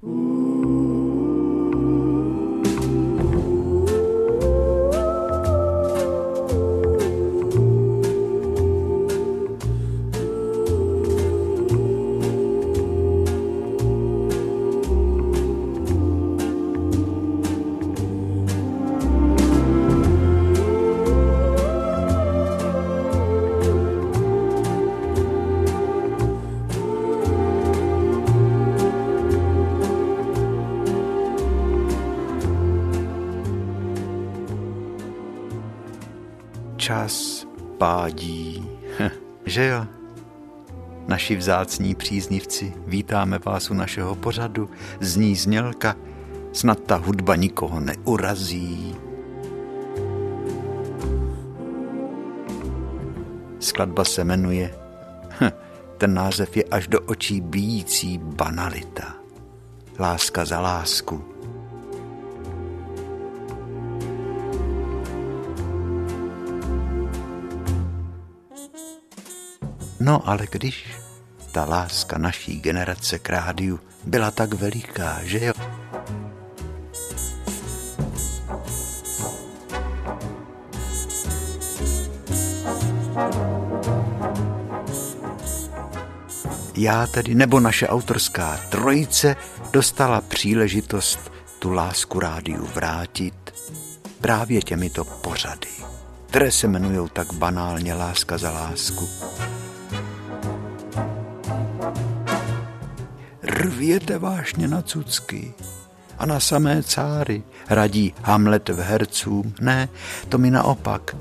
Čas Naši vzácní příznivci, vítáme vás u našeho pořadu, zní znělka, snad ta hudba nikoho neurazí. Skladba se jmenuje, ten název je až do očí bíjící banalita. Láska za lásku. No ale když ta láska naší generace k rádiu byla tak veliká, že jo? Já tedy, nebo naše autorská trojice, dostala příležitost tu lásku rádiu vrátit právě těmito pořady, které se jmenují tak banálně Láska za lásku. Rvěte vášně na cucky a na samé cáry, radí Hamlet v hercům. Ne, to mi naopak.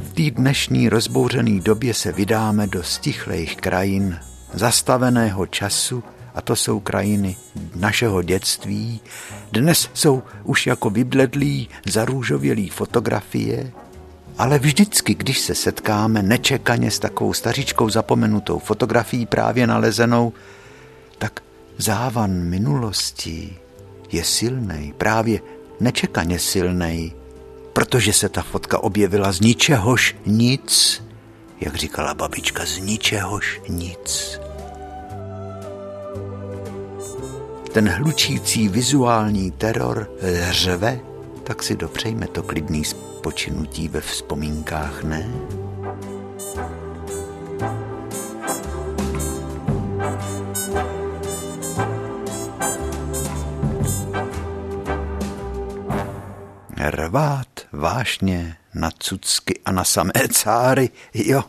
V té dnešní rozbouřené době se vydáme do stichlejch krajin zastaveného času a to jsou krajiny našeho dětství. Dnes jsou už jako vybledlý, zarůžovělý fotografie, ale vždycky, když se setkáme nečekaně s takovou stařičkou zapomenutou fotografií právě nalezenou, tak závan minulosti je silný, právě nečekaně silný, protože se ta fotka objevila z ničehož nic, jak říkala babička, z ničehož nic. Ten hlučící vizuální teror řve, tak si dopřejme to klidný počinutí ve vzpomínkách, ne? Rvát vášně na cucky a na samé cáry, jo,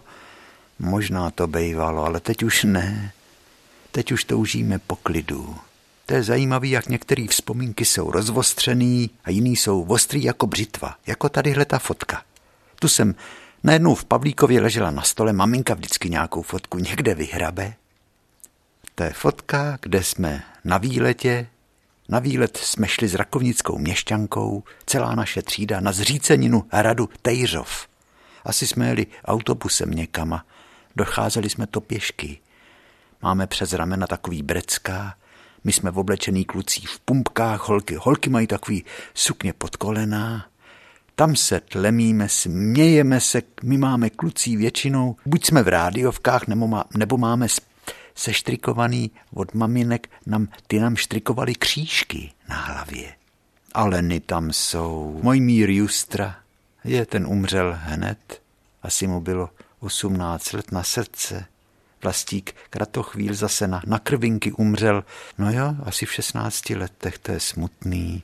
možná to bejvalo, ale teď už ne. Teď už toužíme po klidu. To je zajímavé, jak některé vzpomínky jsou rozvostřený a jiný jsou ostrý jako břitva, jako tadyhle ta fotka. Tu jsem najednou v Pavlíkově ležela na stole, maminka vždycky nějakou fotku někde vyhrabe. To je fotka, kde jsme na výletě, na výlet jsme šli s rakovnickou měšťankou, celá naše třída, na zříceninu hradu Tejřov. Asi jsme jeli autobusem někama, docházeli jsme to pěšky. Máme přes ramena takový brecká, my jsme oblečený klucí v pumpkách, holky, holky mají takový sukně pod kolená. Tam se tlemíme, smějeme se, my máme klucí většinou, buď jsme v rádiovkách, nebo, má, nebo máme seštrikovaný od maminek, nám, ty nám štrikovali křížky na hlavě. Ale ny tam jsou. Můj mír Justra, je, ten umřel hned. Asi mu bylo 18 let na srdce. Vlastík Kratochvíl zase na, na krvinky umřel. No jo, asi v 16 letech, to je smutný.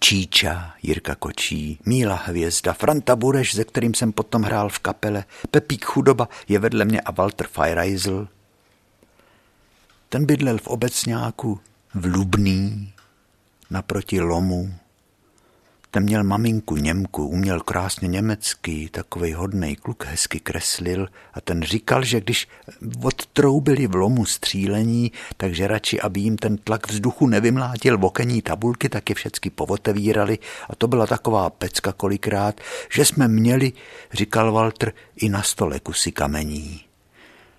Číča, Jirka Kočí, Míla Hvězda, Franta Bureš, se kterým jsem potom hrál v kapele, Pepík Chudoba je vedle mě a Walter Feireisel. Ten bydlel v obecňáku v Lubný, naproti Lomu. Ten měl maminku Němku, uměl krásně německy, takový hodný kluk, hezky kreslil a ten říkal, že když odtroubili v lomu střílení, takže radši, aby jim ten tlak vzduchu nevymlátil v okení tabulky, tak je všecky povotevírali a to byla taková pecka kolikrát, že jsme měli, říkal Walter, i na stole kusy kamení.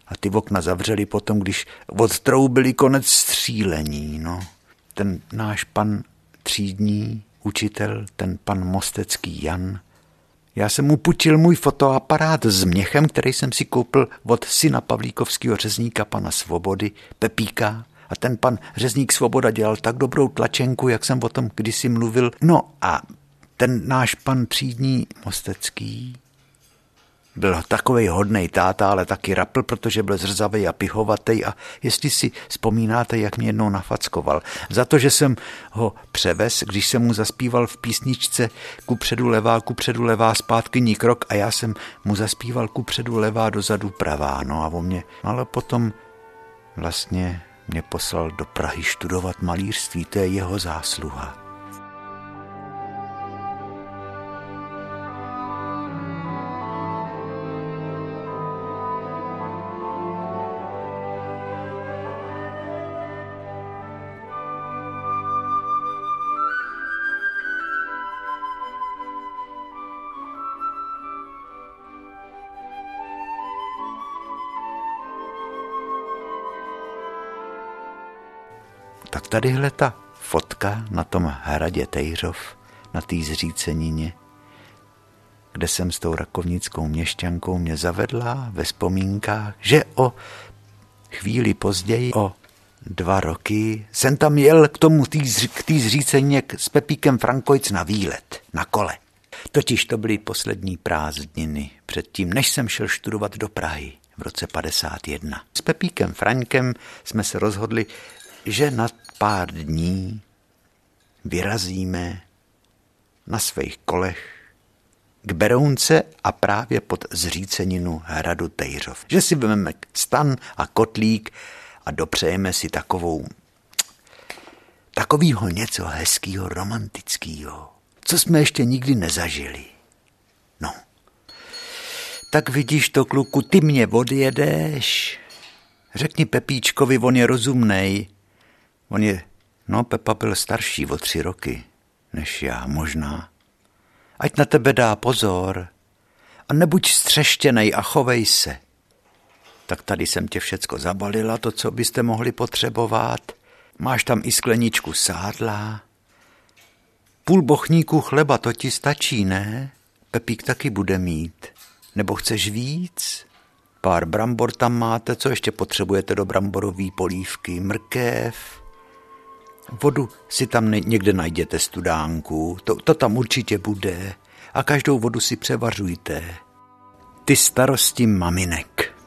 A ty okna zavřeli potom, když odtroubili konec střílení, no. Ten náš pan třídní učitel, ten pan Mostecký Jan, Já jsem mu půjčil můj fotoaparát s měchem, který jsem si koupil od syna Pavlíkovského řezníka pana Svobody, Pepíka. A ten pan řezník Svoboda dělal tak dobrou tlačenku, jak jsem o tom kdysi mluvil. No a ten náš pan třídní Mostecký, byl takový hodnej táta, ale taky rapl, protože byl zrzavý a pichovatý a jestli si vzpomínáte, jak mě jednou nafackoval. Za to, že jsem ho převez, když jsem mu zaspíval v písničce ku předu levá, ku předu levá, zpátky ní krok a já jsem mu zaspíval ku předu levá, dozadu pravá. No a o mě, ale potom vlastně mě poslal do Prahy studovat malířství, to je jeho zásluha. Tadyhle ta fotka na tom hradě Tejřov, na té zřícenině, kde jsem s tou rakovnickou měšťankou mě zavedla ve vzpomínkách, že o chvíli později, o dva roky, jsem tam jel k tomu tý, k zříceně s Pepíkem Frankojc na výlet, na kole. Totiž to byly poslední prázdniny předtím, než jsem šel studovat do Prahy v roce 51. S Pepíkem Frankem jsme se rozhodli, že na pár dní vyrazíme na svých kolech k Berounce a právě pod zříceninu hradu Tejřov. Že si vezmeme stan a kotlík a dopřejeme si takovou takovýho něco hezkýho, romantického, co jsme ještě nikdy nezažili. No, tak vidíš to, kluku, ty mě odjedeš. Řekni Pepíčkovi, on je rozumnej, On je, no Pepa byl starší o tři roky, než já možná. Ať na tebe dá pozor a nebuď střeštěnej a chovej se. Tak tady jsem tě všecko zabalila, to, co byste mohli potřebovat. Máš tam i skleničku sádla. Půl bochníku chleba, to ti stačí, ne? Pepík taky bude mít. Nebo chceš víc? Pár brambor tam máte, co ještě potřebujete do bramborové polívky? Mrkev, Vodu si tam někde najděte studánku, to, to tam určitě bude. A každou vodu si převařujte. Ty starosti maminek.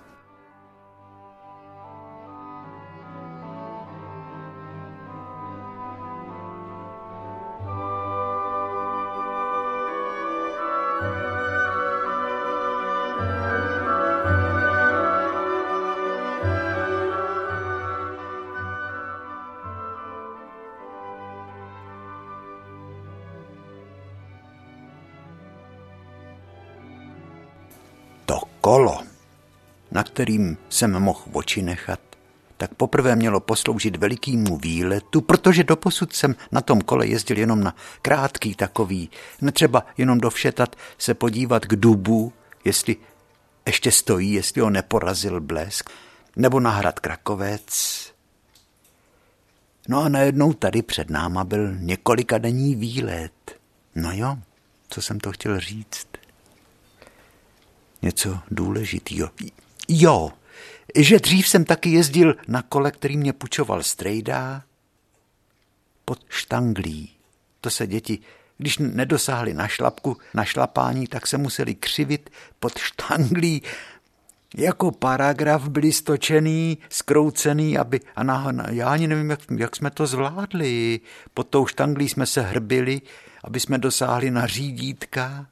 Kolo, na kterým jsem mohl oči nechat, tak poprvé mělo posloužit velikýmu výletu, protože doposud jsem na tom kole jezdil jenom na krátký takový, netřeba jenom dovšetat se podívat k dubu, jestli ještě stojí, jestli ho neporazil blesk, nebo na hrad Krakovec. No a najednou tady před náma byl několika denní výlet. No jo, co jsem to chtěl říct něco důležitého. Jo, že dřív jsem taky jezdil na kole, který mě pučoval strejda pod štanglí. To se děti, když nedosáhly na šlapku, na šlapání, tak se museli křivit pod štanglí. Jako paragraf byli stočený, skroucený, aby, a na, já ani nevím, jak, jak jsme to zvládli. Pod tou štanglí jsme se hrbili, aby jsme dosáhli na řídítka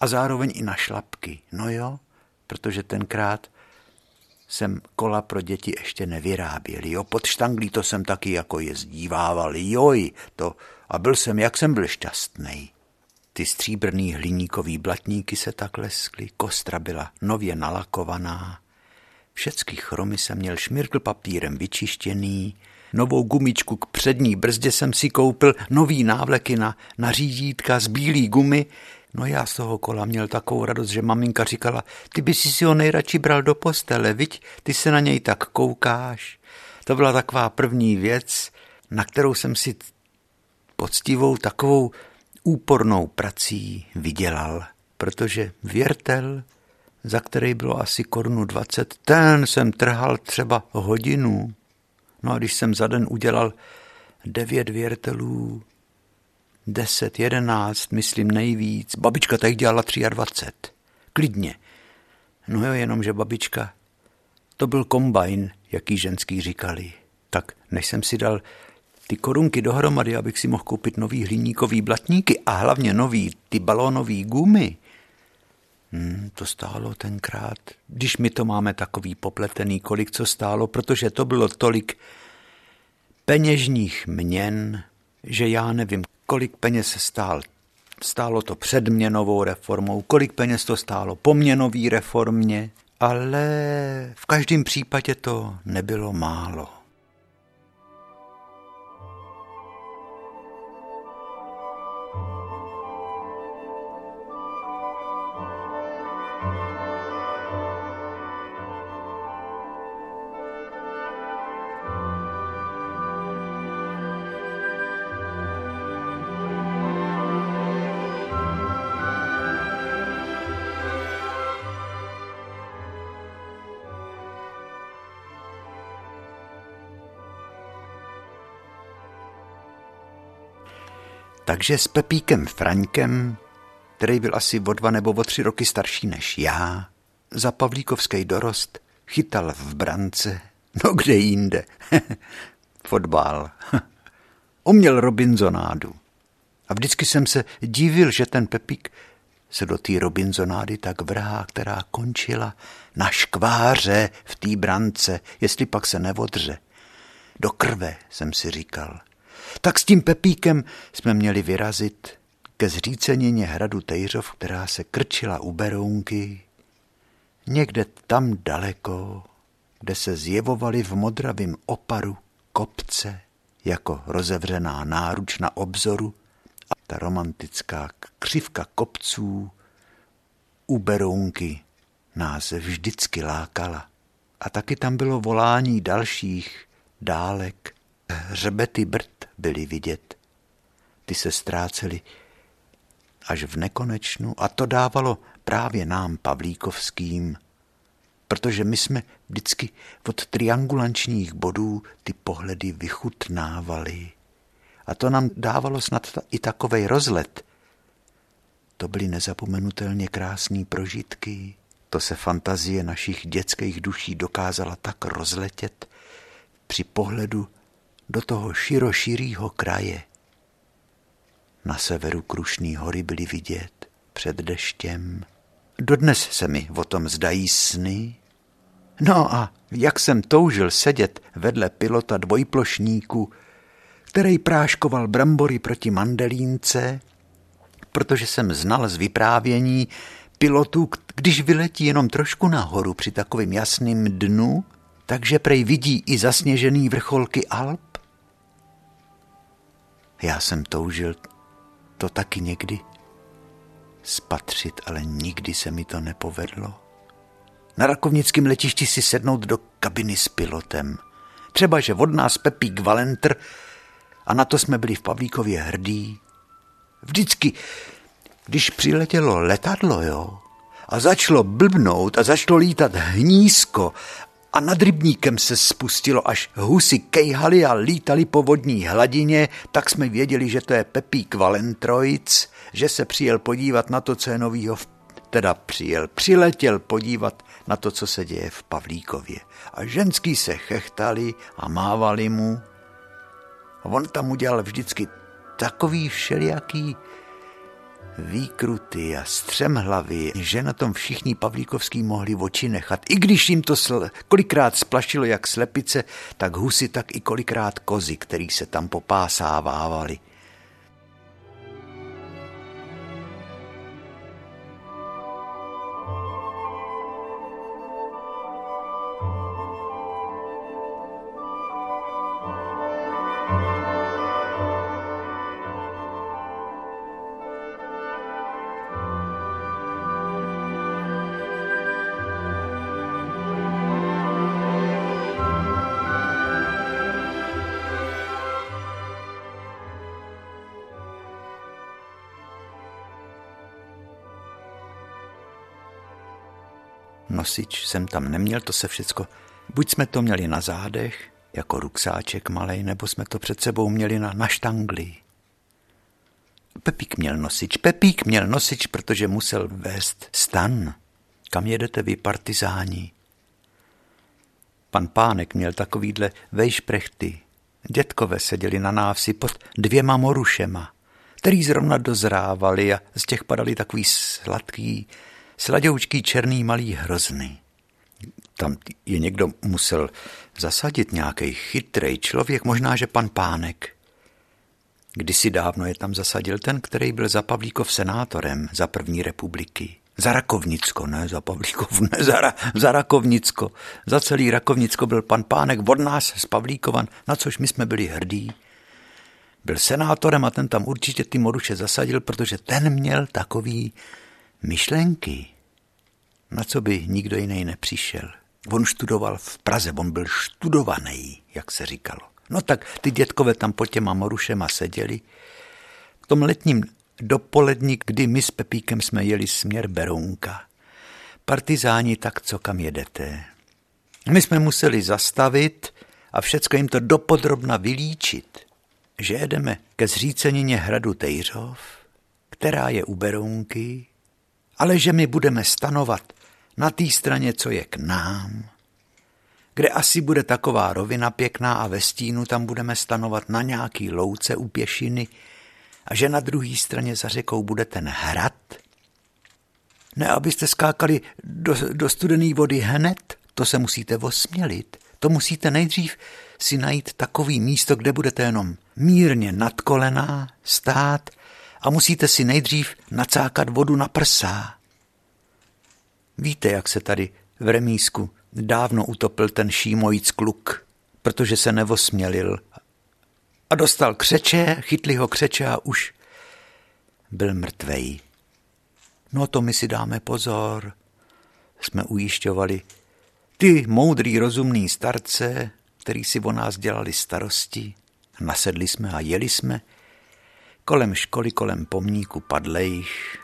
a zároveň i na šlapky. No jo, protože tenkrát jsem kola pro děti ještě nevyráběl. Jo, pod štanglí to jsem taky jako jezdívával. Joj, to, a byl jsem, jak jsem byl šťastný. Ty stříbrný hliníkový blatníky se tak leskly, kostra byla nově nalakovaná. Všecky chromy jsem měl šmirkl papírem vyčištěný, novou gumičku k přední brzdě jsem si koupil, nový návleky na, na řídítka z bílý gumy, No já z toho kola měl takovou radost, že maminka říkala, ty by si ho nejradši bral do postele, viď, ty se na něj tak koukáš. To byla taková první věc, na kterou jsem si poctivou takovou úpornou prací vydělal, protože věrtel, za který bylo asi korunu 20, ten jsem trhal třeba hodinu. No a když jsem za den udělal devět věrtelů, deset, jedenáct, myslím nejvíc, babička tady dělala 23. Klidně. No jo, jenom, že babička, to byl kombajn, jaký ženský říkali. Tak než jsem si dal ty korunky dohromady, abych si mohl koupit nový hliníkový blatníky a hlavně nový ty balónový gumy, Hmm, to stálo tenkrát, když my to máme takový popletený, kolik co stálo, protože to bylo tolik peněžních měn, že já nevím, kolik peněz stál. Stálo to před měnovou reformou, kolik peněz to stálo po měnový reformě, ale v každém případě to nebylo málo. Takže s Pepíkem Fraňkem, který byl asi o dva nebo o tři roky starší než já, za Pavlíkovský dorost chytal v brance, no kde jinde, fotbal. Uměl Robinsonádu. A vždycky jsem se divil, že ten Pepík se do té Robinsonády tak vrhá, která končila na škváře v té brance, jestli pak se nevodře. Do krve, jsem si říkal. Tak s tím Pepíkem jsme měli vyrazit ke zřícenině hradu Tejřov, která se krčila u Berounky, někde tam daleko, kde se zjevovaly v modravém oparu kopce jako rozevřená náruč na obzoru a ta romantická křivka kopců u Berounky nás vždycky lákala. A taky tam bylo volání dalších dálek, hřebety brd byly vidět. Ty se ztrácely až v nekonečnu a to dávalo právě nám Pavlíkovským, protože my jsme vždycky od triangulančních bodů ty pohledy vychutnávali. A to nám dávalo snad i takovej rozlet. To byly nezapomenutelně krásné prožitky. To se fantazie našich dětských duší dokázala tak rozletět při pohledu do toho široširýho kraje. Na severu Krušný hory byly vidět před deštěm. Dodnes se mi o tom zdají sny. No a jak jsem toužil sedět vedle pilota dvojplošníku, který práškoval brambory proti mandelínce, protože jsem znal z vyprávění pilotů, když vyletí jenom trošku nahoru při takovým jasným dnu, takže prej vidí i zasněžený vrcholky Alp. Já jsem toužil to taky někdy spatřit, ale nikdy se mi to nepovedlo. Na rakovnickém letišti si sednout do kabiny s pilotem. Třeba, že od nás Pepík Valentr a na to jsme byli v Pavlíkově hrdí. Vždycky, když přiletělo letadlo, jo, a začalo blbnout a začalo lítat hnízko a nad rybníkem se spustilo, až husy kejhali a lítali po vodní hladině, tak jsme věděli, že to je Pepík Valentroic, že se přijel podívat na to, co je novýho, v... teda přijel, přiletěl podívat na to, co se děje v Pavlíkově. A ženský se chechtali a mávali mu. A on tam udělal vždycky takový všelijaký výkruty a střemhlavy, že na tom všichni Pavlíkovský mohli oči nechat. I když jim to sl- kolikrát splašilo jak slepice, tak husy, tak i kolikrát kozy, který se tam popásávávali. Nosič jsem tam neměl, to se všecko, buď jsme to měli na zádech, jako ruksáček malej, nebo jsme to před sebou měli na, na štangli. Pepík měl nosič, Pepík měl nosič, protože musel vést stan. Kam jedete vy, partizáni? Pan Pánek měl takovýhle vejšprechty. Dětkové seděli na návsi pod dvěma morušema, který zrovna dozrávali a z těch padali takový sladký, sladoučký černý malý hrozny. Tam je někdo musel zasadit nějaký chytrý člověk, možná, že pan Pánek. Kdysi dávno je tam zasadil ten, který byl za Pavlíkov senátorem za první republiky. Za Rakovnicko, ne za Pavlíkov, ne za, Ra, za Rakovnicko. Za celý Rakovnicko byl pan Pánek od nás z Pavlíkovan, na což my jsme byli hrdí. Byl senátorem a ten tam určitě ty moruše zasadil, protože ten měl takový myšlenky, na co by nikdo jiný nepřišel. On študoval v Praze, on byl študovaný, jak se říkalo. No tak ty dětkové tam po těma morušema seděli. V tom letním dopolední, kdy my s Pepíkem jsme jeli směr Berounka. Partizáni, tak co kam jedete? My jsme museli zastavit a všecko jim to dopodrobna vylíčit, že jedeme ke zřícenině hradu Tejřov, která je u Berounky, ale že my budeme stanovat na té straně, co je k nám, kde asi bude taková rovina pěkná a ve stínu tam budeme stanovat na nějaký louce u pěšiny a že na druhé straně za řekou bude ten hrad. Ne, abyste skákali do, do studené vody hned, to se musíte osmělit. To musíte nejdřív si najít takový místo, kde budete jenom mírně nad kolená stát a musíte si nejdřív nacákat vodu na prsá. Víte, jak se tady v remísku dávno utopil ten šímojíc kluk, protože se nevosmělil a dostal křeče, chytli ho křeče a už byl mrtvej. No to my si dáme pozor, jsme ujišťovali. Ty moudrý, rozumný starce, který si o nás dělali starosti, nasedli jsme a jeli jsme kolem školy, kolem pomníku padlejch,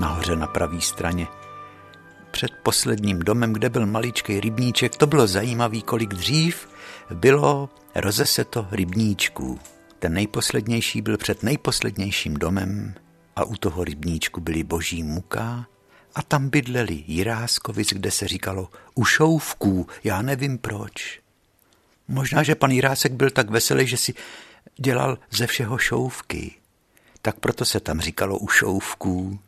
nahoře na pravé straně. Před posledním domem, kde byl maličký rybníček, to bylo zajímavý, kolik dřív bylo rozeseto rybníčků. Ten nejposlednější byl před nejposlednějším domem a u toho rybníčku byly boží muka a tam bydleli Jiráskovic, kde se říkalo u šouvků, já nevím proč. Možná, že pan Jirásek byl tak veselý, že si dělal ze všeho šouvky. Tak proto se tam říkalo u šouvků.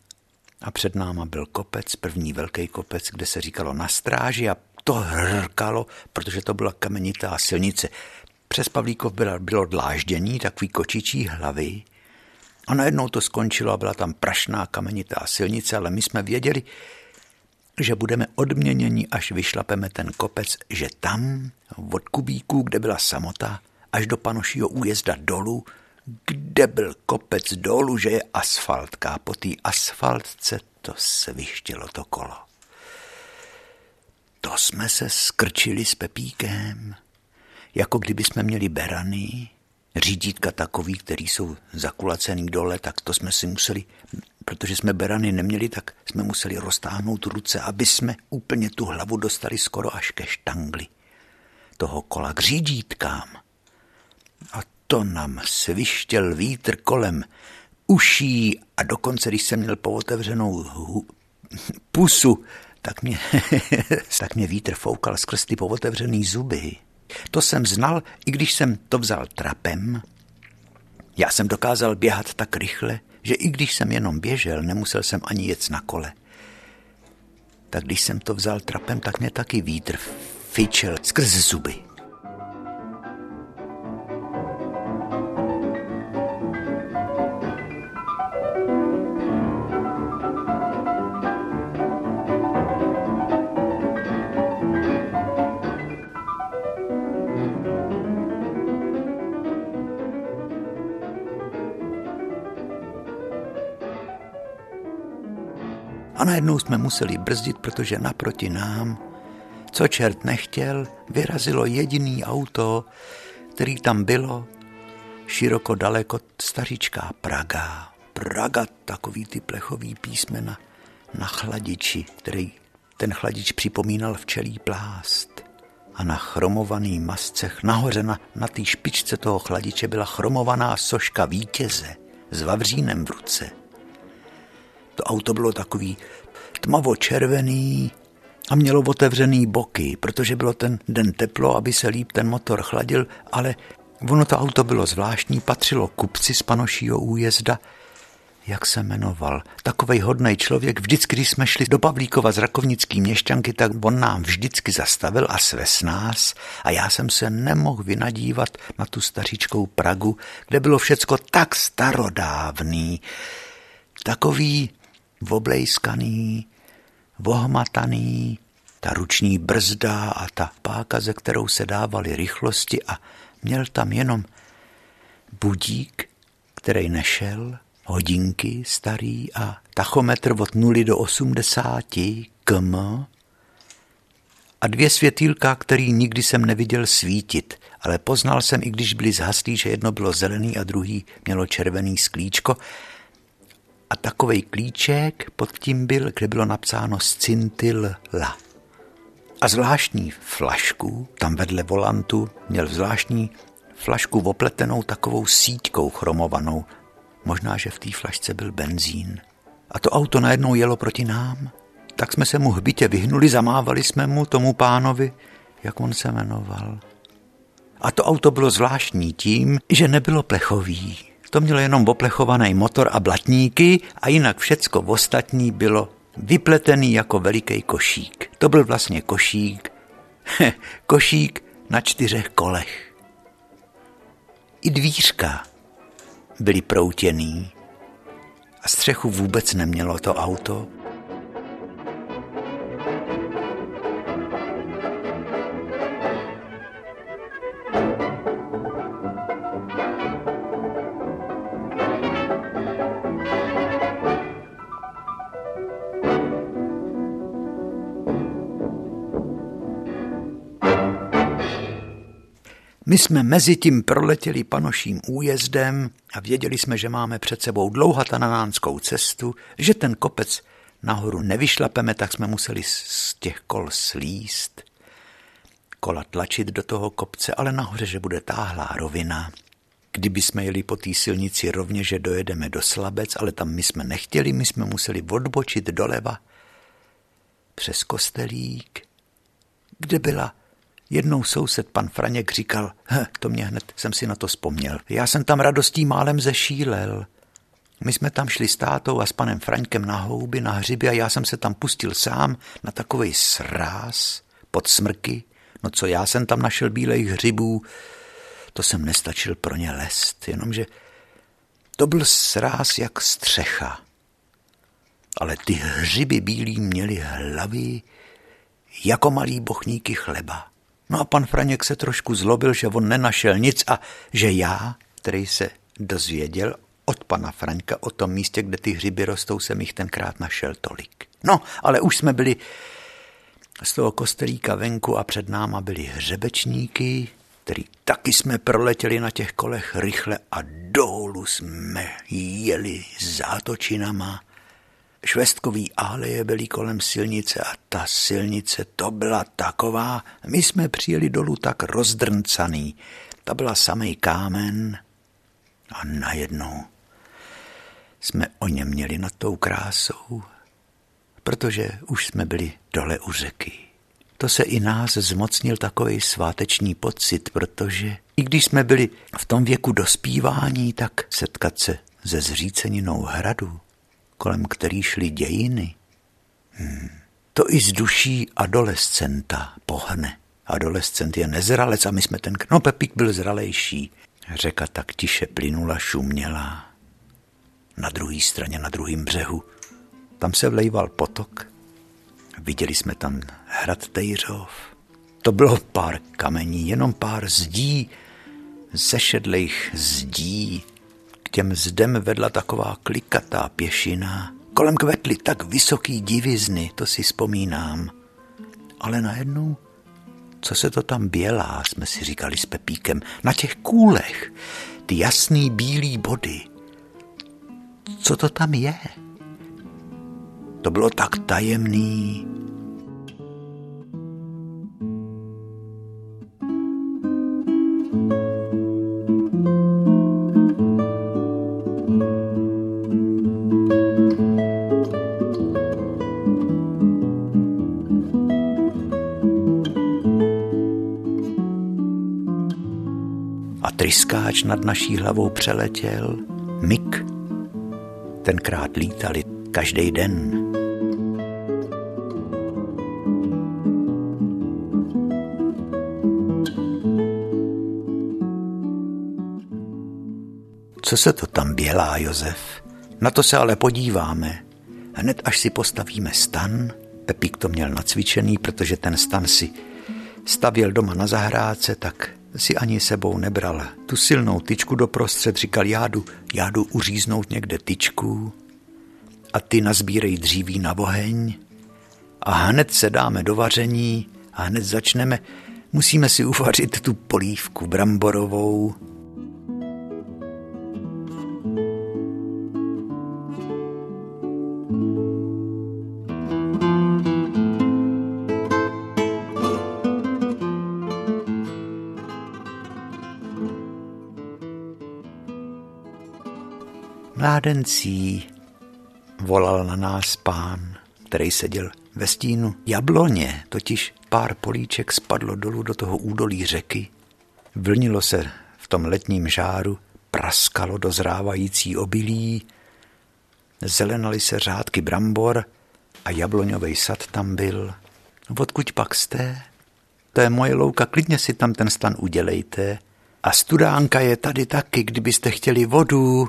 A před náma byl kopec, první velký kopec, kde se říkalo na stráži a to hrkalo, protože to byla kamenitá silnice. Přes Pavlíkov bylo, bylo dláždění, takový kočičí hlavy. A najednou to skončilo a byla tam prašná kamenitá silnice, ale my jsme věděli, že budeme odměněni, až vyšlapeme ten kopec, že tam od Kubíků, kde byla samota, až do panošího újezda dolů, kde byl kopec dolů, že je asfaltka po té asfaltce to svištělo to kolo. To jsme se skrčili s Pepíkem, jako kdyby jsme měli berany, řídítka takový, který jsou zakulacený dole, tak to jsme si museli, protože jsme berany neměli, tak jsme museli roztáhnout ruce, aby jsme úplně tu hlavu dostali skoro až ke štangli toho kola k řídítkám. A to nám svištěl vítr kolem uší a dokonce, když jsem měl pootevřenou pusu, tak mě, tak mě vítr foukal skrz ty pootevřený zuby. To jsem znal, i když jsem to vzal trapem. Já jsem dokázal běhat tak rychle, že i když jsem jenom běžel, nemusel jsem ani jet na kole. Tak když jsem to vzal trapem, tak mě taky vítr fičel skrz zuby. Najednou jsme museli brzdit, protože naproti nám, co čert nechtěl, vyrazilo jediný auto, který tam bylo, široko daleko stařičká Praga. Praga, takový ty plechový písmena na chladiči, který ten chladič připomínal včelí plást. A na chromovaný mascech nahoře na, na té špičce toho chladiče byla chromovaná soška vítěze s vavřínem v ruce. To auto bylo takový tmavo-červený a mělo otevřený boky, protože bylo ten den teplo, aby se líp ten motor chladil, ale ono to auto bylo zvláštní, patřilo kupci z panošího újezda, jak se jmenoval, takovej hodnej člověk, vždycky, když jsme šli do Pavlíkova z rakovnický měšťanky, tak on nám vždycky zastavil a svez nás. A já jsem se nemohl vynadívat na tu staříčkou Pragu, kde bylo všecko tak starodávný, takový oblejskaný, vohmataný, ta ruční brzda a ta páka, ze kterou se dávaly rychlosti a měl tam jenom budík, který nešel, hodinky starý a tachometr od 0 do 80 km a dvě světýlka, který nikdy jsem neviděl svítit, ale poznal jsem, i když byly zhaslí, že jedno bylo zelený a druhý mělo červený sklíčko a takovej klíček pod tím byl, kde bylo napsáno scintilla. A zvláštní flašku, tam vedle volantu, měl zvláštní flašku opletenou takovou síťkou chromovanou. Možná, že v té flašce byl benzín. A to auto najednou jelo proti nám. Tak jsme se mu hbitě vyhnuli, zamávali jsme mu, tomu pánovi, jak on se jmenoval. A to auto bylo zvláštní tím, že nebylo plechový. To mělo jenom oplechovaný motor a blatníky a jinak všecko ostatní bylo vypletený jako veliký košík. To byl vlastně košík, košík na čtyřech kolech. I dvířka byly proutěný a střechu vůbec nemělo to auto. My jsme mezi tím proletěli panoším újezdem a věděli jsme, že máme před sebou dlouhatananánskou cestu, že ten kopec nahoru nevyšlapeme, tak jsme museli z těch kol slíst, kola tlačit do toho kopce, ale nahoře, že bude táhlá rovina. Kdyby jsme jeli po té silnici rovně, že dojedeme do Slabec, ale tam my jsme nechtěli, my jsme museli odbočit doleva přes kostelík, kde byla Jednou soused pan Franěk říkal, to mě hned jsem si na to vzpomněl. Já jsem tam radostí málem zešílel. My jsme tam šli s tátou a s panem Fraňkem na houby, na hřiby a já jsem se tam pustil sám na takový sráz pod smrky. No co já jsem tam našel bílejch hřibů, to jsem nestačil pro ně lest, jenomže to byl sráz jak střecha. Ale ty hřiby bílí měly hlavy jako malý bochníky chleba. No a pan Franěk se trošku zlobil, že on nenašel nic a že já, který se dozvěděl od pana Fraňka o tom místě, kde ty hřiby rostou, jsem jich tenkrát našel tolik. No, ale už jsme byli z toho kostelíka venku a před náma byli hřebečníky, který taky jsme proletěli na těch kolech rychle a dolů jsme jeli zátočinama švestkový aleje byly kolem silnice a ta silnice to byla taková, my jsme přijeli dolů tak rozdrncaný, to byla samý kámen a najednou jsme o něm měli nad tou krásou, protože už jsme byli dole u řeky. To se i nás zmocnil takový sváteční pocit, protože i když jsme byli v tom věku dospívání, tak setkat se se zříceninou hradu kolem který šly dějiny. Hmm. To i z duší adolescenta pohne. Adolescent je nezralec a my jsme ten... No, Pepík byl zralejší. Řeka tak tiše plynula, šuměla. Na druhé straně, na druhém břehu, tam se vlejval potok. Viděli jsme tam hrad Tejřov. To bylo pár kamení, jenom pár zdí, zešedlejch zdí, těm zdem vedla taková klikatá pěšina, Kolem kvetly tak vysoký divizny, to si vzpomínám. Ale najednou, co se to tam bělá, jsme si říkali s Pepíkem, na těch kůlech, ty jasný bílý body. Co to tam je? To bylo tak tajemný, tryskáč nad naší hlavou přeletěl, Mik. Tenkrát lítali každý den. Co se to tam bělá, Josef? Na to se ale podíváme. Hned až si postavíme stan, Pepík to měl nacvičený, protože ten stan si stavěl doma na zahrádce, tak si ani sebou nebral. Tu silnou tyčku doprostřed říkal, jádu, jádu uříznout někde tyčku a ty nazbírej dříví na oheň a hned se dáme do vaření a hned začneme, musíme si uvařit tu polívku bramborovou, Mládencí, volal na nás pán, který seděl ve stínu jabloně, totiž pár políček spadlo dolů do toho údolí řeky. Vlnilo se v tom letním žáru, praskalo dozrávající obilí, zelenaly se řádky brambor a jabloňový sad tam byl. Odkud pak jste? To je moje louka, klidně si tam ten stan udělejte. A studánka je tady taky, kdybyste chtěli vodu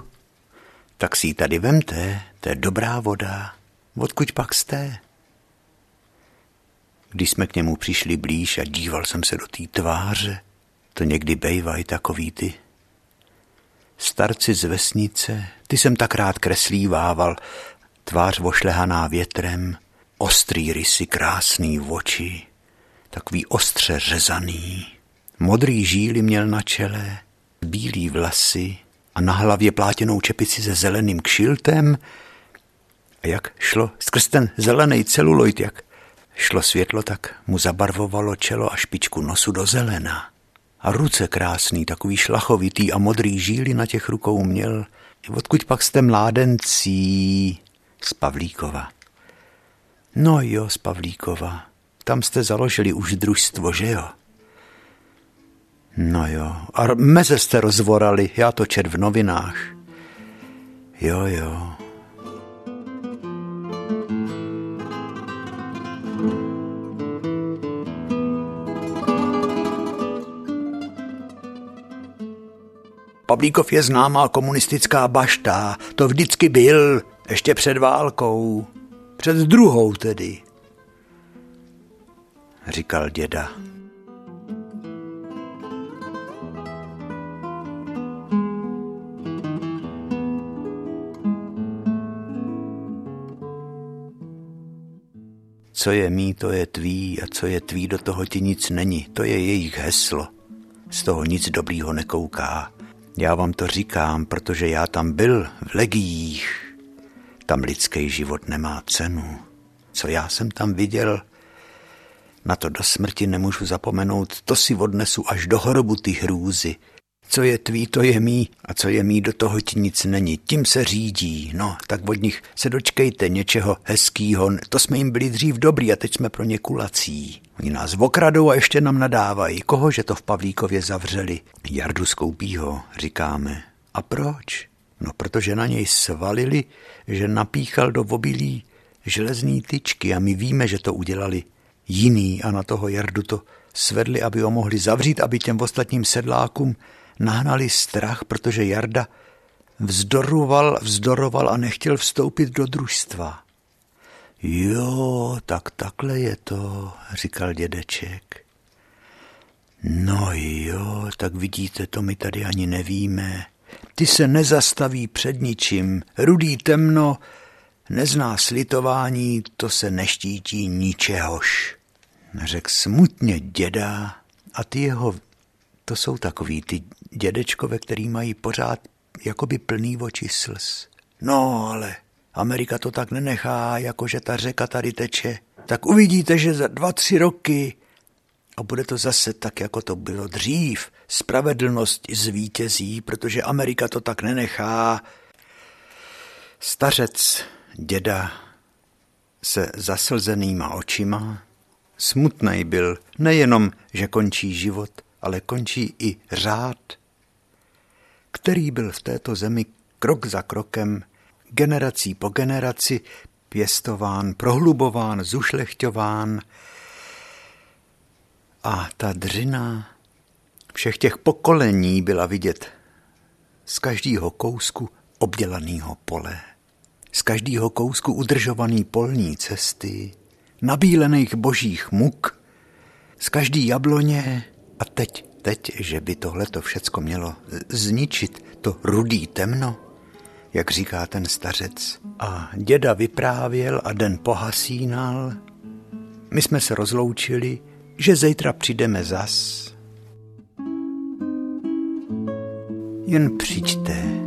tak si ji tady vemte, to je dobrá voda. Odkud pak jste? Když jsme k němu přišli blíž a díval jsem se do té tváře, to někdy bejvají takový ty starci z vesnice, ty jsem tak rád kreslívával, tvář vošlehaná větrem, ostrý rysy, krásný oči, takový ostře řezaný. Modrý žíly měl na čele, bílý vlasy, a na hlavě plátěnou čepici se zeleným kšiltem. A jak šlo skrz ten zelený celuloid, jak šlo světlo, tak mu zabarvovalo čelo a špičku nosu do zelena. A ruce krásný, takový šlachovitý a modrý žíly na těch rukou měl. Odkud pak jste mládencí? Z Pavlíkova. No jo, z Pavlíkova. Tam jste založili už družstvo, že jo? No jo, a meze jste rozvorali, já to čet v novinách. Jo, jo. Pavlíkov je známá komunistická bašta, to vždycky byl, ještě před válkou. Před druhou tedy, říkal děda. Co je mý, to je tvý a co je tvý, do toho ti nic není. To je jejich heslo. Z toho nic dobrýho nekouká. Já vám to říkám, protože já tam byl v legiích. Tam lidský život nemá cenu. Co já jsem tam viděl, na to do smrti nemůžu zapomenout, to si odnesu až do hrobu ty hrůzy. Co je tvý, to je mý a co je mý, do toho ti nic není. Tím se řídí, no, tak od nich se dočkejte něčeho hezkýho. To jsme jim byli dřív dobrý a teď jsme pro ně kulací. Oni nás okradou a ještě nám nadávají. Koho, že to v Pavlíkově zavřeli? Jardu Skoupího, říkáme. A proč? No, protože na něj svalili, že napíchal do obilí železný tyčky a my víme, že to udělali jiný a na toho Jardu to svedli, aby ho mohli zavřít, aby těm ostatním sedlákům nahnali strach, protože Jarda vzdoroval, vzdoroval a nechtěl vstoupit do družstva. Jo, tak takhle je to, říkal dědeček. No jo, tak vidíte, to my tady ani nevíme. Ty se nezastaví před ničím. Rudý temno nezná slitování, to se neštítí ničehož. Řekl smutně děda a ty jeho, to jsou takový ty dědečkové, který mají pořád jakoby plný oči slz. No, ale Amerika to tak nenechá, jakože ta řeka tady teče. Tak uvidíte, že za dva, tři roky a bude to zase tak, jako to bylo dřív. Spravedlnost zvítězí, protože Amerika to tak nenechá. Stařec, děda, se zaslzenýma očima, smutný byl nejenom, že končí život, ale končí i řád, který byl v této zemi krok za krokem, generací po generaci pěstován, prohlubován, zušlechťován, a ta dřina všech těch pokolení byla vidět z každého kousku obdělaného pole, z každého kousku udržovaný polní cesty, nabílených božích muk, z každý jabloně a teď, teď, že by tohle to všecko mělo zničit, to rudý temno, jak říká ten stařec. A děda vyprávěl a den pohasínal. My jsme se rozloučili, že zítra přijdeme zas. Jen přijďte.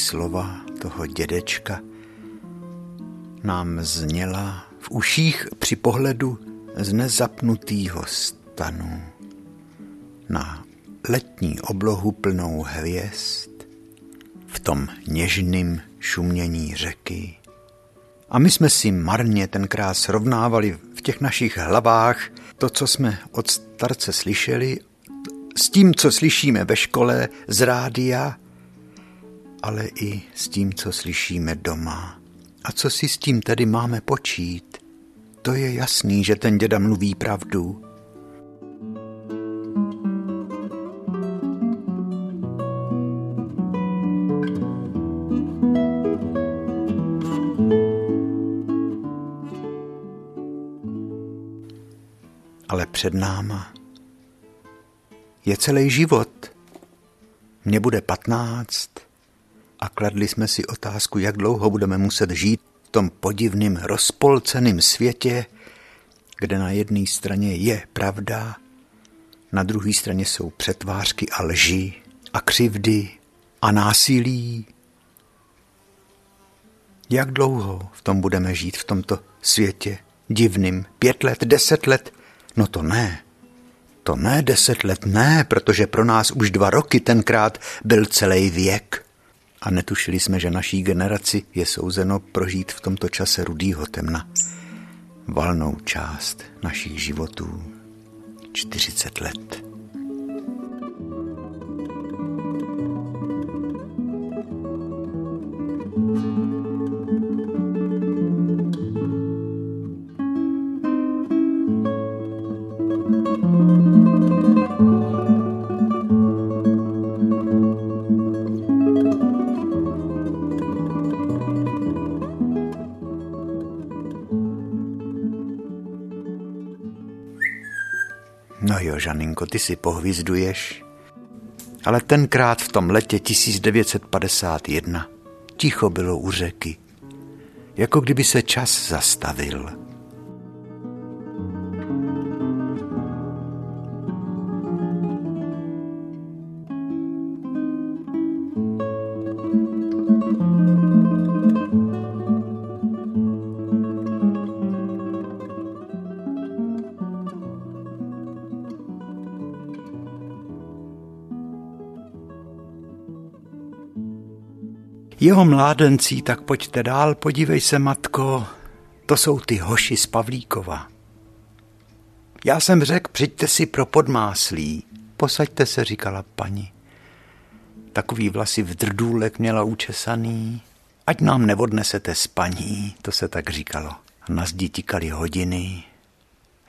Slova toho dědečka nám zněla v uších při pohledu z nezapnutýho stanu na letní oblohu plnou hvězd, v tom něžným šumění řeky. A my jsme si marně tenkrát srovnávali v těch našich hlavách to, co jsme od starce slyšeli, s tím, co slyšíme ve škole, z rádia, ale i s tím, co slyšíme doma. A co si s tím tedy máme počít? To je jasný, že ten děda mluví pravdu. ale před náma je celý život. Mně bude patnáct a kladli jsme si otázku, jak dlouho budeme muset žít v tom podivným, rozpolceném světě, kde na jedné straně je pravda, na druhé straně jsou přetvářky a lži a křivdy a násilí. Jak dlouho v tom budeme žít, v tomto světě divným? Pět let, deset let? No to ne. To ne deset let, ne, protože pro nás už dva roky tenkrát byl celý věk. A netušili jsme, že naší generaci je souzeno prožít v tomto čase rudýho temna valnou část našich životů. 40 let. Žaninko, ty si pohvizduješ. Ale tenkrát v tom letě 1951 ticho bylo u řeky. Jako kdyby se čas zastavil. Jeho mládencí, tak pojďte dál, podívej se, matko, to jsou ty hoši z Pavlíkova. Já jsem řekl, přijďte si pro podmáslí, posaďte se, říkala paní. Takový vlasy v drdůlek měla učesaný, ať nám neodnesete spaní, to se tak říkalo. Na zdi tikaly hodiny,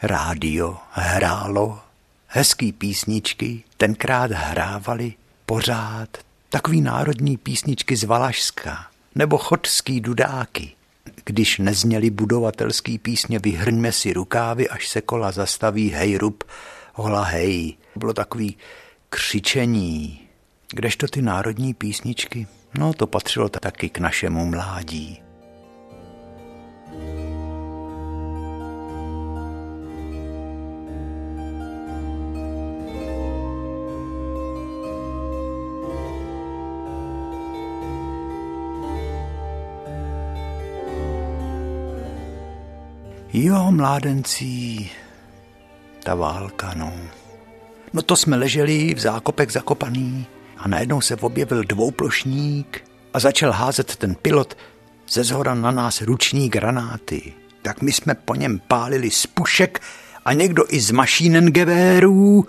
rádio hrálo, hezký písničky tenkrát hrávali pořád, Takový národní písničky z Valašska nebo chodský dudáky. když nezněli budovatelský písně Vyhrňme si rukávy, až se kola zastaví, hej rub, hola hej. Bylo takový křičení, kdežto ty národní písničky, no to patřilo taky k našemu mládí. Jo, mládencí, ta válka, no. No to jsme leželi v zákopek zakopaný a najednou se objevil dvouplošník a začal házet ten pilot ze zhora na nás ruční granáty. Tak my jsme po něm pálili z pušek a někdo i z mašínengevérů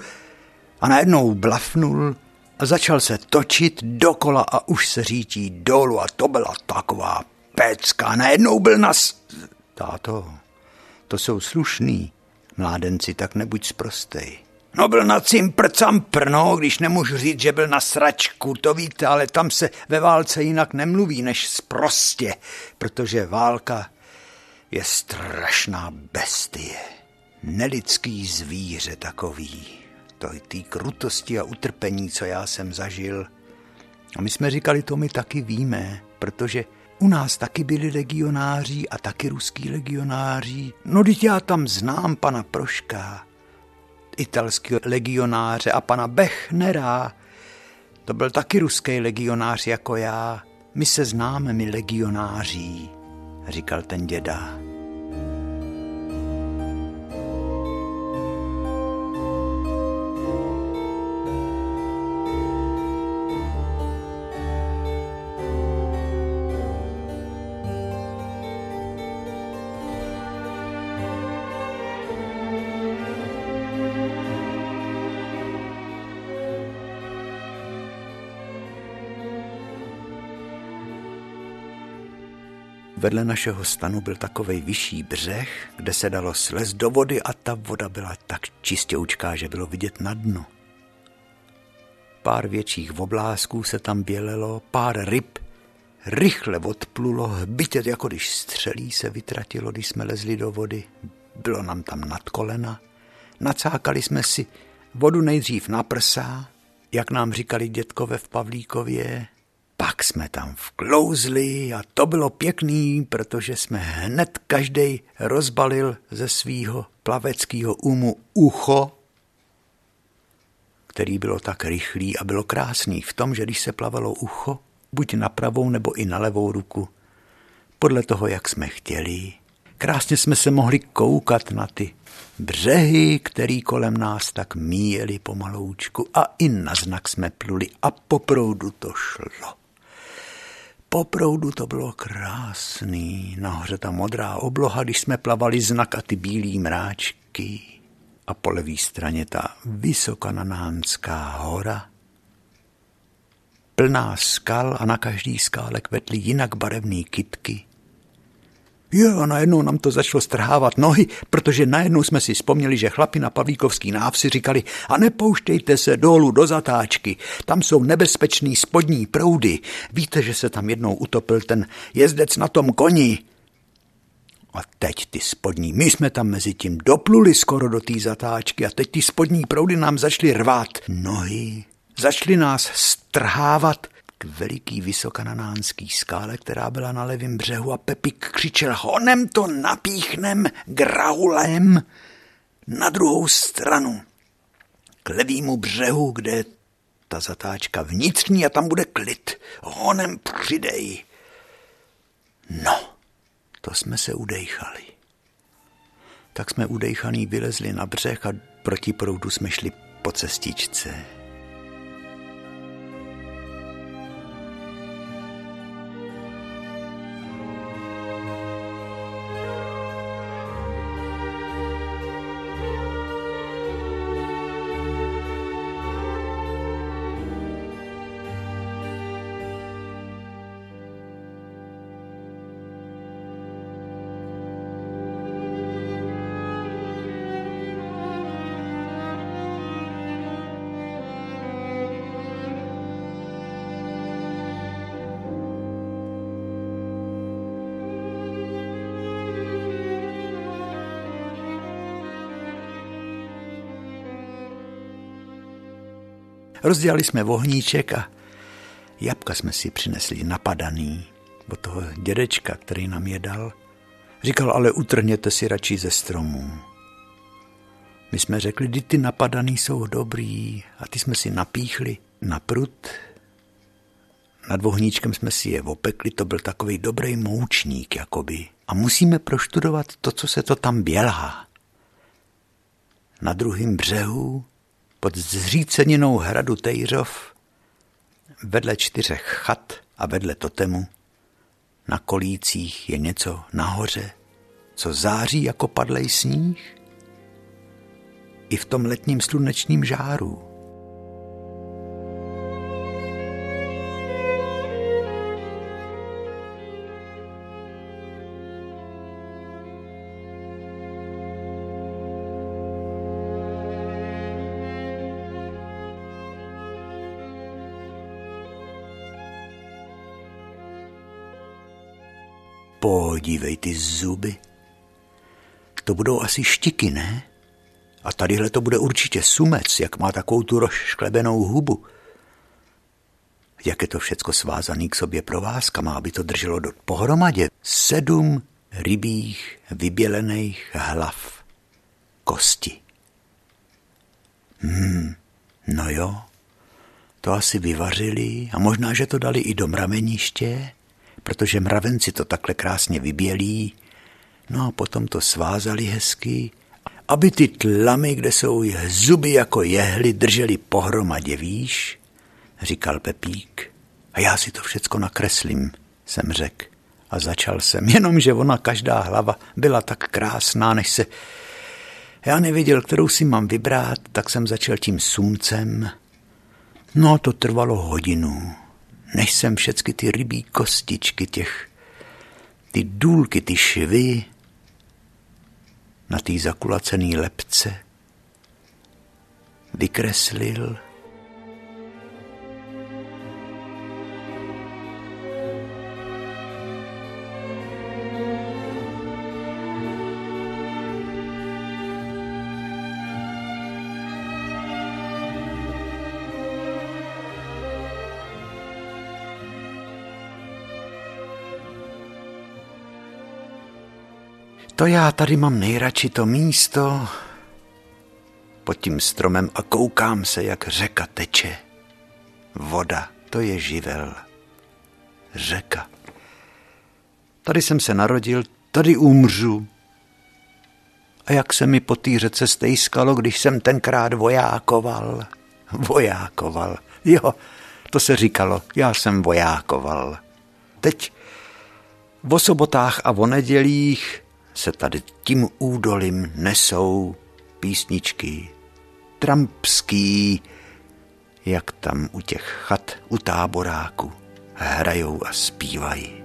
a najednou blafnul a začal se točit dokola a už se řítí dolů a to byla taková pecka. Najednou byl nas... Táto, to jsou slušný mládenci, tak nebuď sprostej. No byl na cimpr campr, no, když nemůžu říct, že byl na sračku, to víte, ale tam se ve válce jinak nemluví než sprostě, protože válka je strašná bestie. Nelidský zvíře takový. To je tý krutosti a utrpení, co já jsem zažil. A my jsme říkali, to my taky víme, protože u nás taky byli legionáři a taky ruský legionáři. No, teď já tam znám pana Proška, italského legionáře a pana Bechnera. To byl taky ruský legionář jako já. My se známe, my legionáři, říkal ten děda. Vedle našeho stanu byl takovej vyšší břeh, kde se dalo slez do vody a ta voda byla tak čistoučká, že bylo vidět na dno. Pár větších oblázků se tam bělelo, pár ryb rychle odplulo, hbitě jako když střelí se vytratilo, když jsme lezli do vody. Bylo nám tam nad kolena. Nacákali jsme si vodu nejdřív na prsa, jak nám říkali dětkové v Pavlíkově, pak jsme tam vklouzli a to bylo pěkný, protože jsme hned každý rozbalil ze svýho plaveckého úmu ucho, který bylo tak rychlý a bylo krásný v tom, že když se plavalo ucho, buď na pravou nebo i na levou ruku, podle toho, jak jsme chtěli, krásně jsme se mohli koukat na ty břehy, který kolem nás tak míjeli pomaloučku a i na znak jsme pluli a po proudu to šlo. Po proudu to bylo krásný, nahoře ta modrá obloha, když jsme plavali znak a ty bílý mráčky. A po levé straně ta vysokananánská hora, plná skal a na každý skále kvetly jinak barevné kytky Jo, a najednou nám to začalo strhávat nohy, protože najednou jsme si vzpomněli, že chlapi na Pavlíkovský návsi říkali a nepouštějte se dolů do zatáčky, tam jsou nebezpečný spodní proudy. Víte, že se tam jednou utopil ten jezdec na tom koni. A teď ty spodní, my jsme tam mezi tím dopluli skoro do té zatáčky a teď ty spodní proudy nám začaly rvát nohy, začaly nás strhávat k veliký vysokananánský skále, která byla na levém břehu a Pepik křičel, honem to napíchnem graulem na druhou stranu, k levýmu břehu, kde ta zatáčka vnitřní a tam bude klid. Honem přidej. No, to jsme se udejchali. Tak jsme udejchaný vylezli na břeh a proti proudu jsme šli po cestičce. Rozdělali jsme vohníček a jabka jsme si přinesli napadaný od toho dědečka, který nám je dal. Říkal, ale utrhněte si radši ze stromů. My jsme řekli, kdy ty napadaný jsou dobrý a ty jsme si napíchli na prut. Nad vohníčkem jsme si je opekli, to byl takový dobrý moučník, jakoby. A musíme proštudovat to, co se to tam bělá. Na druhém břehu, pod zříceninou hradu Tejřov, vedle čtyřech chat a vedle totemu, na kolících je něco nahoře, co září jako padlej sníh i v tom letním slunečním žáru. Podívej ty zuby. To budou asi štiky, ne? A tadyhle to bude určitě sumec, jak má takovou tu rozšklebenou hubu. Jak je to všecko svázaný k sobě provázkama, aby to drželo do pohromadě. Sedm rybích vybělených hlav kosti. Hmm, no jo, to asi vyvařili a možná, že to dali i do mrameniště, protože mravenci to takhle krásně vybělí, no a potom to svázali hezky aby ty tlamy, kde jsou zuby jako jehly, drželi pohromadě, víš, říkal Pepík. A já si to všecko nakreslím, jsem řekl. A začal jsem, jenomže ona každá hlava byla tak krásná, než se... Já nevěděl, kterou si mám vybrat, tak jsem začal tím sumcem. No to trvalo hodinu, než jsem všechny ty rybí kostičky, těch, ty důlky, ty švy, na té zakulacený lepce vykreslil To já tady mám nejradši to místo pod tím stromem a koukám se, jak řeka teče. Voda, to je živel. Řeka. Tady jsem se narodil, tady umřu. A jak se mi po té řece stejskalo, když jsem tenkrát vojákoval. Vojákoval. Jo, to se říkalo, já jsem vojákoval. Teď o sobotách a o nedělích se tady tím údolím nesou písničky trampský, jak tam u těch chat, u táboráku hrajou a zpívají.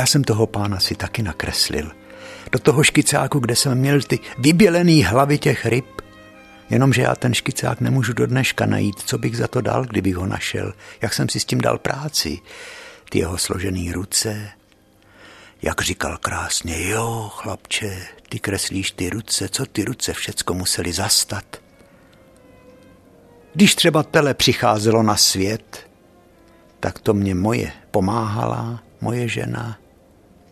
Já jsem toho pána si taky nakreslil. Do toho škicáku, kde jsem měl ty vybělený hlavy těch ryb. Jenomže já ten škicák nemůžu do dneška najít. Co bych za to dal, kdybych ho našel? Jak jsem si s tím dal práci? Ty jeho složený ruce. Jak říkal krásně, jo, chlapče, ty kreslíš ty ruce, co ty ruce všecko museli zastat. Když třeba tele přicházelo na svět, tak to mě moje pomáhala, moje žena,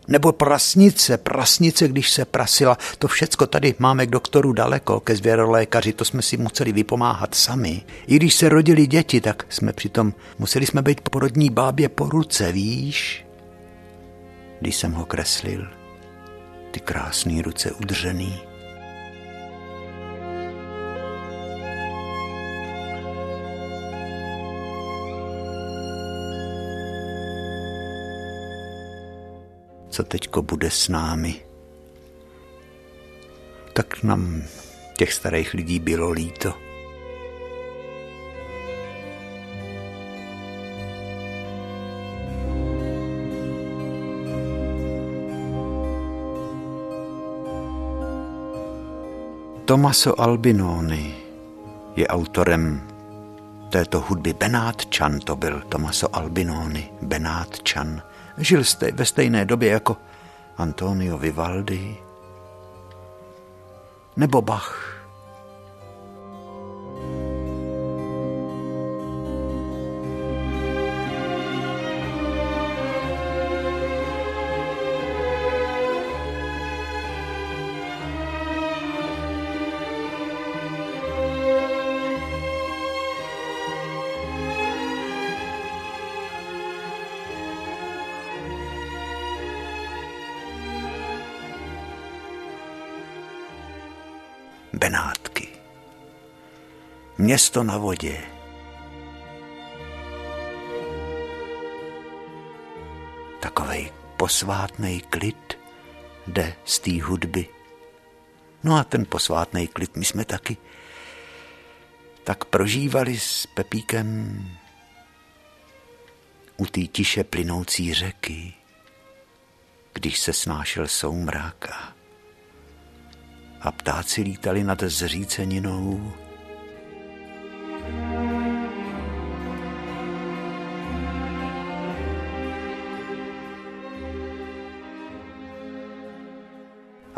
nebo prasnice, prasnice, když se prasila. To všecko tady máme k doktoru daleko, ke zvěrolékaři, to jsme si museli vypomáhat sami. I když se rodili děti, tak jsme přitom museli jsme být porodní bábě po ruce, víš? Když jsem ho kreslil, ty krásné ruce udržený, co teďko bude s námi. Tak nám těch starých lidí bylo líto. Tomaso Albinoni je autorem této hudby. Benátčan to byl, Tomaso Albinoni, Benátčan. Žil jste ve stejné době jako Antonio Vivaldi nebo Bach. Město na vodě. Takovej posvátný klid jde z té hudby. No a ten posvátný klid my jsme taky tak prožívali s Pepíkem u té tiše plynoucí řeky, když se snášel soumrak a a ptáci lítali nad zříceninou.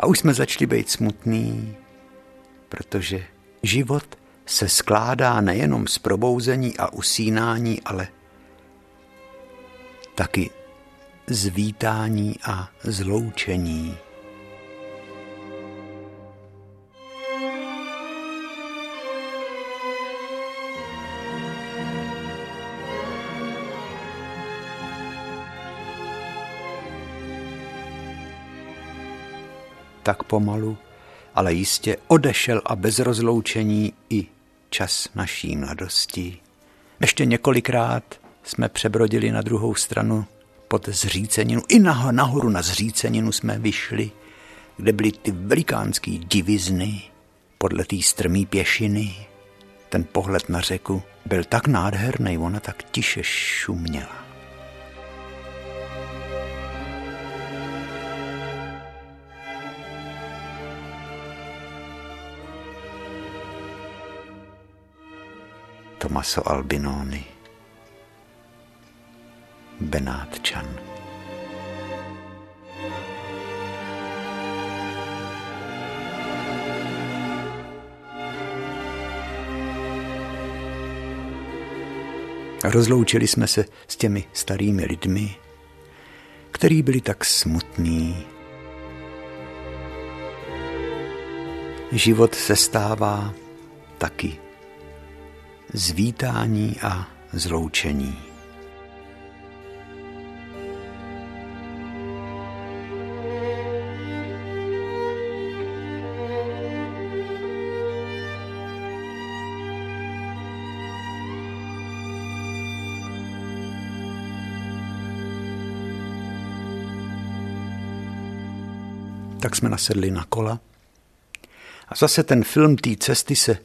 A už jsme začali být smutný, protože život se skládá nejenom z probouzení a usínání, ale taky z vítání a zloučení. Tak pomalu, ale jistě odešel a bez rozloučení i čas naší mladosti. Ještě několikrát jsme přebrodili na druhou stranu pod zříceninu. I nahoru na zříceninu jsme vyšli, kde byly ty velikánský divizny podle té strmý pěšiny. Ten pohled na řeku byl tak nádherný, ona tak tiše šuměla. Tomaso Albinoni, Benátčan. Rozloučili jsme se s těmi starými lidmi, který byli tak smutní. Život se stává taky zvítání a zloučení. Tak jsme nasedli na kola a zase ten film té cesty se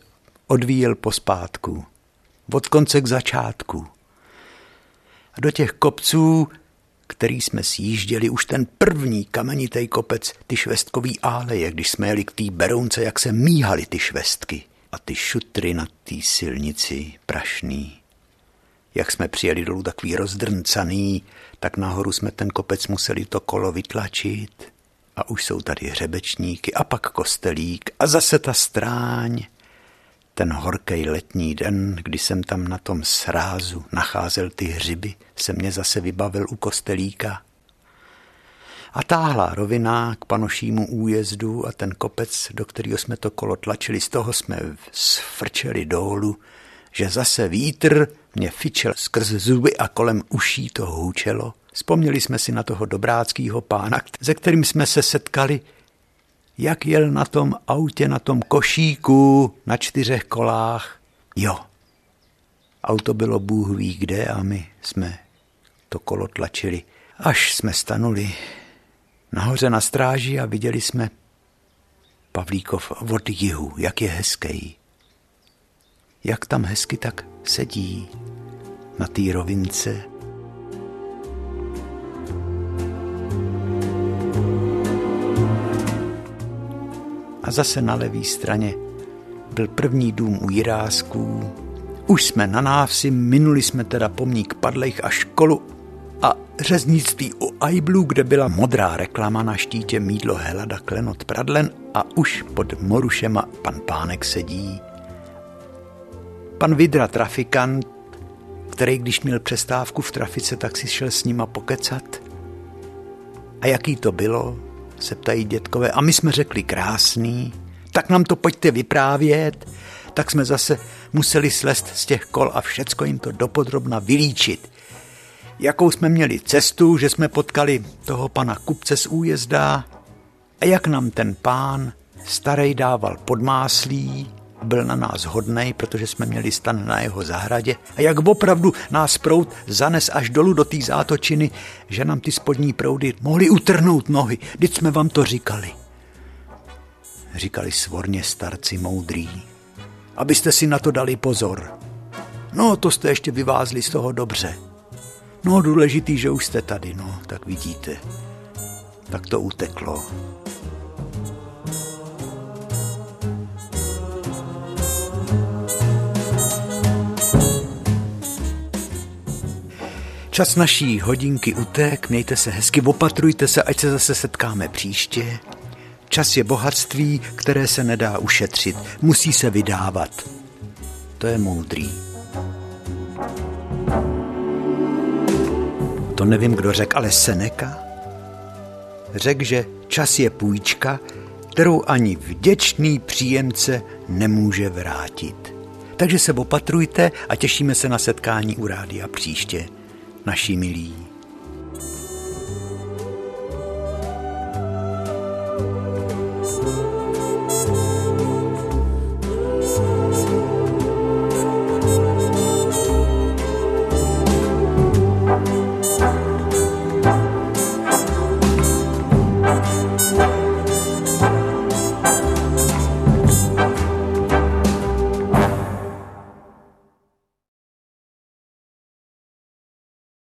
odvíjel pospátku od konce k začátku. A do těch kopců, který jsme sjížděli, už ten první kamenitý kopec, ty švestkový áleje, když jsme jeli k té berounce, jak se míhaly ty švestky a ty šutry na té silnici prašný. Jak jsme přijeli dolů takový rozdrncaný, tak nahoru jsme ten kopec museli to kolo vytlačit. A už jsou tady hřebečníky a pak kostelík a zase ta stráň ten horký letní den, kdy jsem tam na tom srázu nacházel ty hřiby, se mě zase vybavil u kostelíka. A táhlá rovina k panošímu újezdu a ten kopec, do kterého jsme to kolo tlačili, z toho jsme sfrčeli dolů, že zase vítr mě fičel skrz zuby a kolem uší to hůčelo. Vzpomněli jsme si na toho dobráckého pána, se kterým jsme se setkali jak jel na tom autě, na tom košíku, na čtyřech kolách. Jo, auto bylo Bůh ví kde a my jsme to kolo tlačili, až jsme stanuli nahoře na stráži a viděli jsme Pavlíkov od jihu, jak je hezký. Jak tam hezky tak sedí na té rovince A zase na levé straně byl první dům u Jirásků. Už jsme na návsi, minuli jsme teda pomník padlejch a školu a řeznictví u Aiblu, kde byla modrá reklama na štítě mídlo Helada Klenot Pradlen a už pod Morušema pan Pánek sedí. Pan Vidra trafikant, který když měl přestávku v trafice, tak si šel s nima pokecat. A jaký to bylo, se ptají dětkové. A my jsme řekli krásný, tak nám to pojďte vyprávět. Tak jsme zase museli slest z těch kol a všecko jim to dopodrobna vylíčit jakou jsme měli cestu, že jsme potkali toho pana kupce z újezda a jak nám ten pán starej dával podmáslí, byl na nás hodnej, protože jsme měli stan na jeho zahradě a jak opravdu nás prout zanes až dolů do té zátočiny, že nám ty spodní proudy mohly utrhnout nohy. Teď jsme vám to říkali. Říkali svorně starci moudrý. Abyste si na to dali pozor. No, to jste ještě vyvázli z toho dobře. No důležitý, že už jste tady, no, tak vidíte. Tak to uteklo. Čas naší hodinky utek, mějte se hezky, opatrujte se, ať se zase setkáme příště. Čas je bohatství, které se nedá ušetřit, musí se vydávat. To je moudrý. to nevím, kdo řekl, ale Seneca řekl, že čas je půjčka, kterou ani vděčný příjemce nemůže vrátit. Takže se opatrujte a těšíme se na setkání u rádia příště, naši milí.